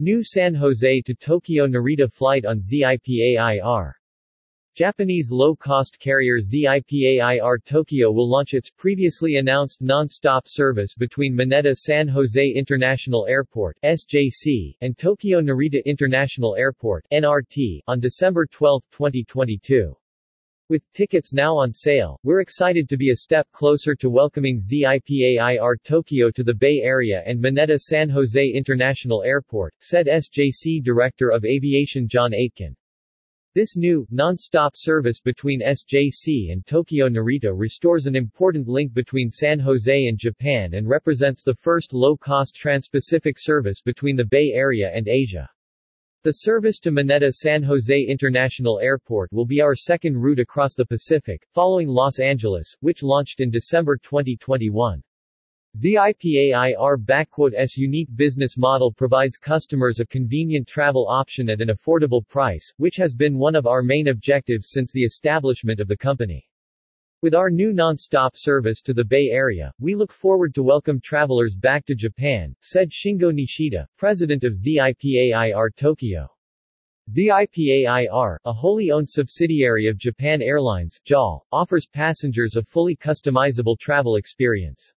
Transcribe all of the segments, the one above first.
New San Jose to Tokyo Narita flight on ZIPAIR. Japanese low-cost carrier ZIPAIR Tokyo will launch its previously announced non-stop service between Mineta San Jose International Airport SJC, and Tokyo Narita International Airport NRT, on December 12, 2022. With tickets now on sale, we're excited to be a step closer to welcoming ZIPAIR Tokyo to the Bay Area and Mineta San Jose International Airport, said SJC Director of Aviation John Aitken. This new, non-stop service between SJC and Tokyo Narita restores an important link between San Jose and Japan and represents the first low-cost trans-Pacific service between the Bay Area and Asia. The service to Mineta San Jose International Airport will be our second route across the Pacific, following Los Angeles, which launched in December 2021. ZIPAIR-S unique business model provides customers a convenient travel option at an affordable price, which has been one of our main objectives since the establishment of the company. With our new non-stop service to the Bay Area, we look forward to welcome travelers back to Japan, said Shingo Nishida, president of ZIPAIR Tokyo. ZIPAIR, a wholly owned subsidiary of Japan Airlines JAL, offers passengers a fully customizable travel experience.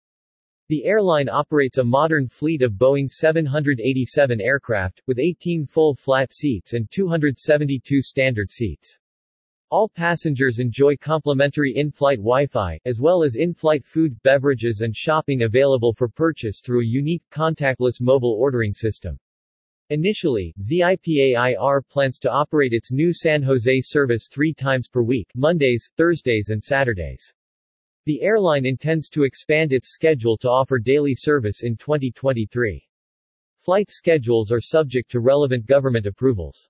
The airline operates a modern fleet of Boeing 787 aircraft, with 18 full flat seats and 272 standard seats. All passengers enjoy complimentary in-flight Wi-Fi, as well as in-flight food, beverages and shopping available for purchase through a unique, contactless mobile ordering system. Initially, ZIPAIR plans to operate its new San Jose service three times per week Mondays, Thursdays and Saturdays. The airline intends to expand its schedule to offer daily service in 2023. Flight schedules are subject to relevant government approvals.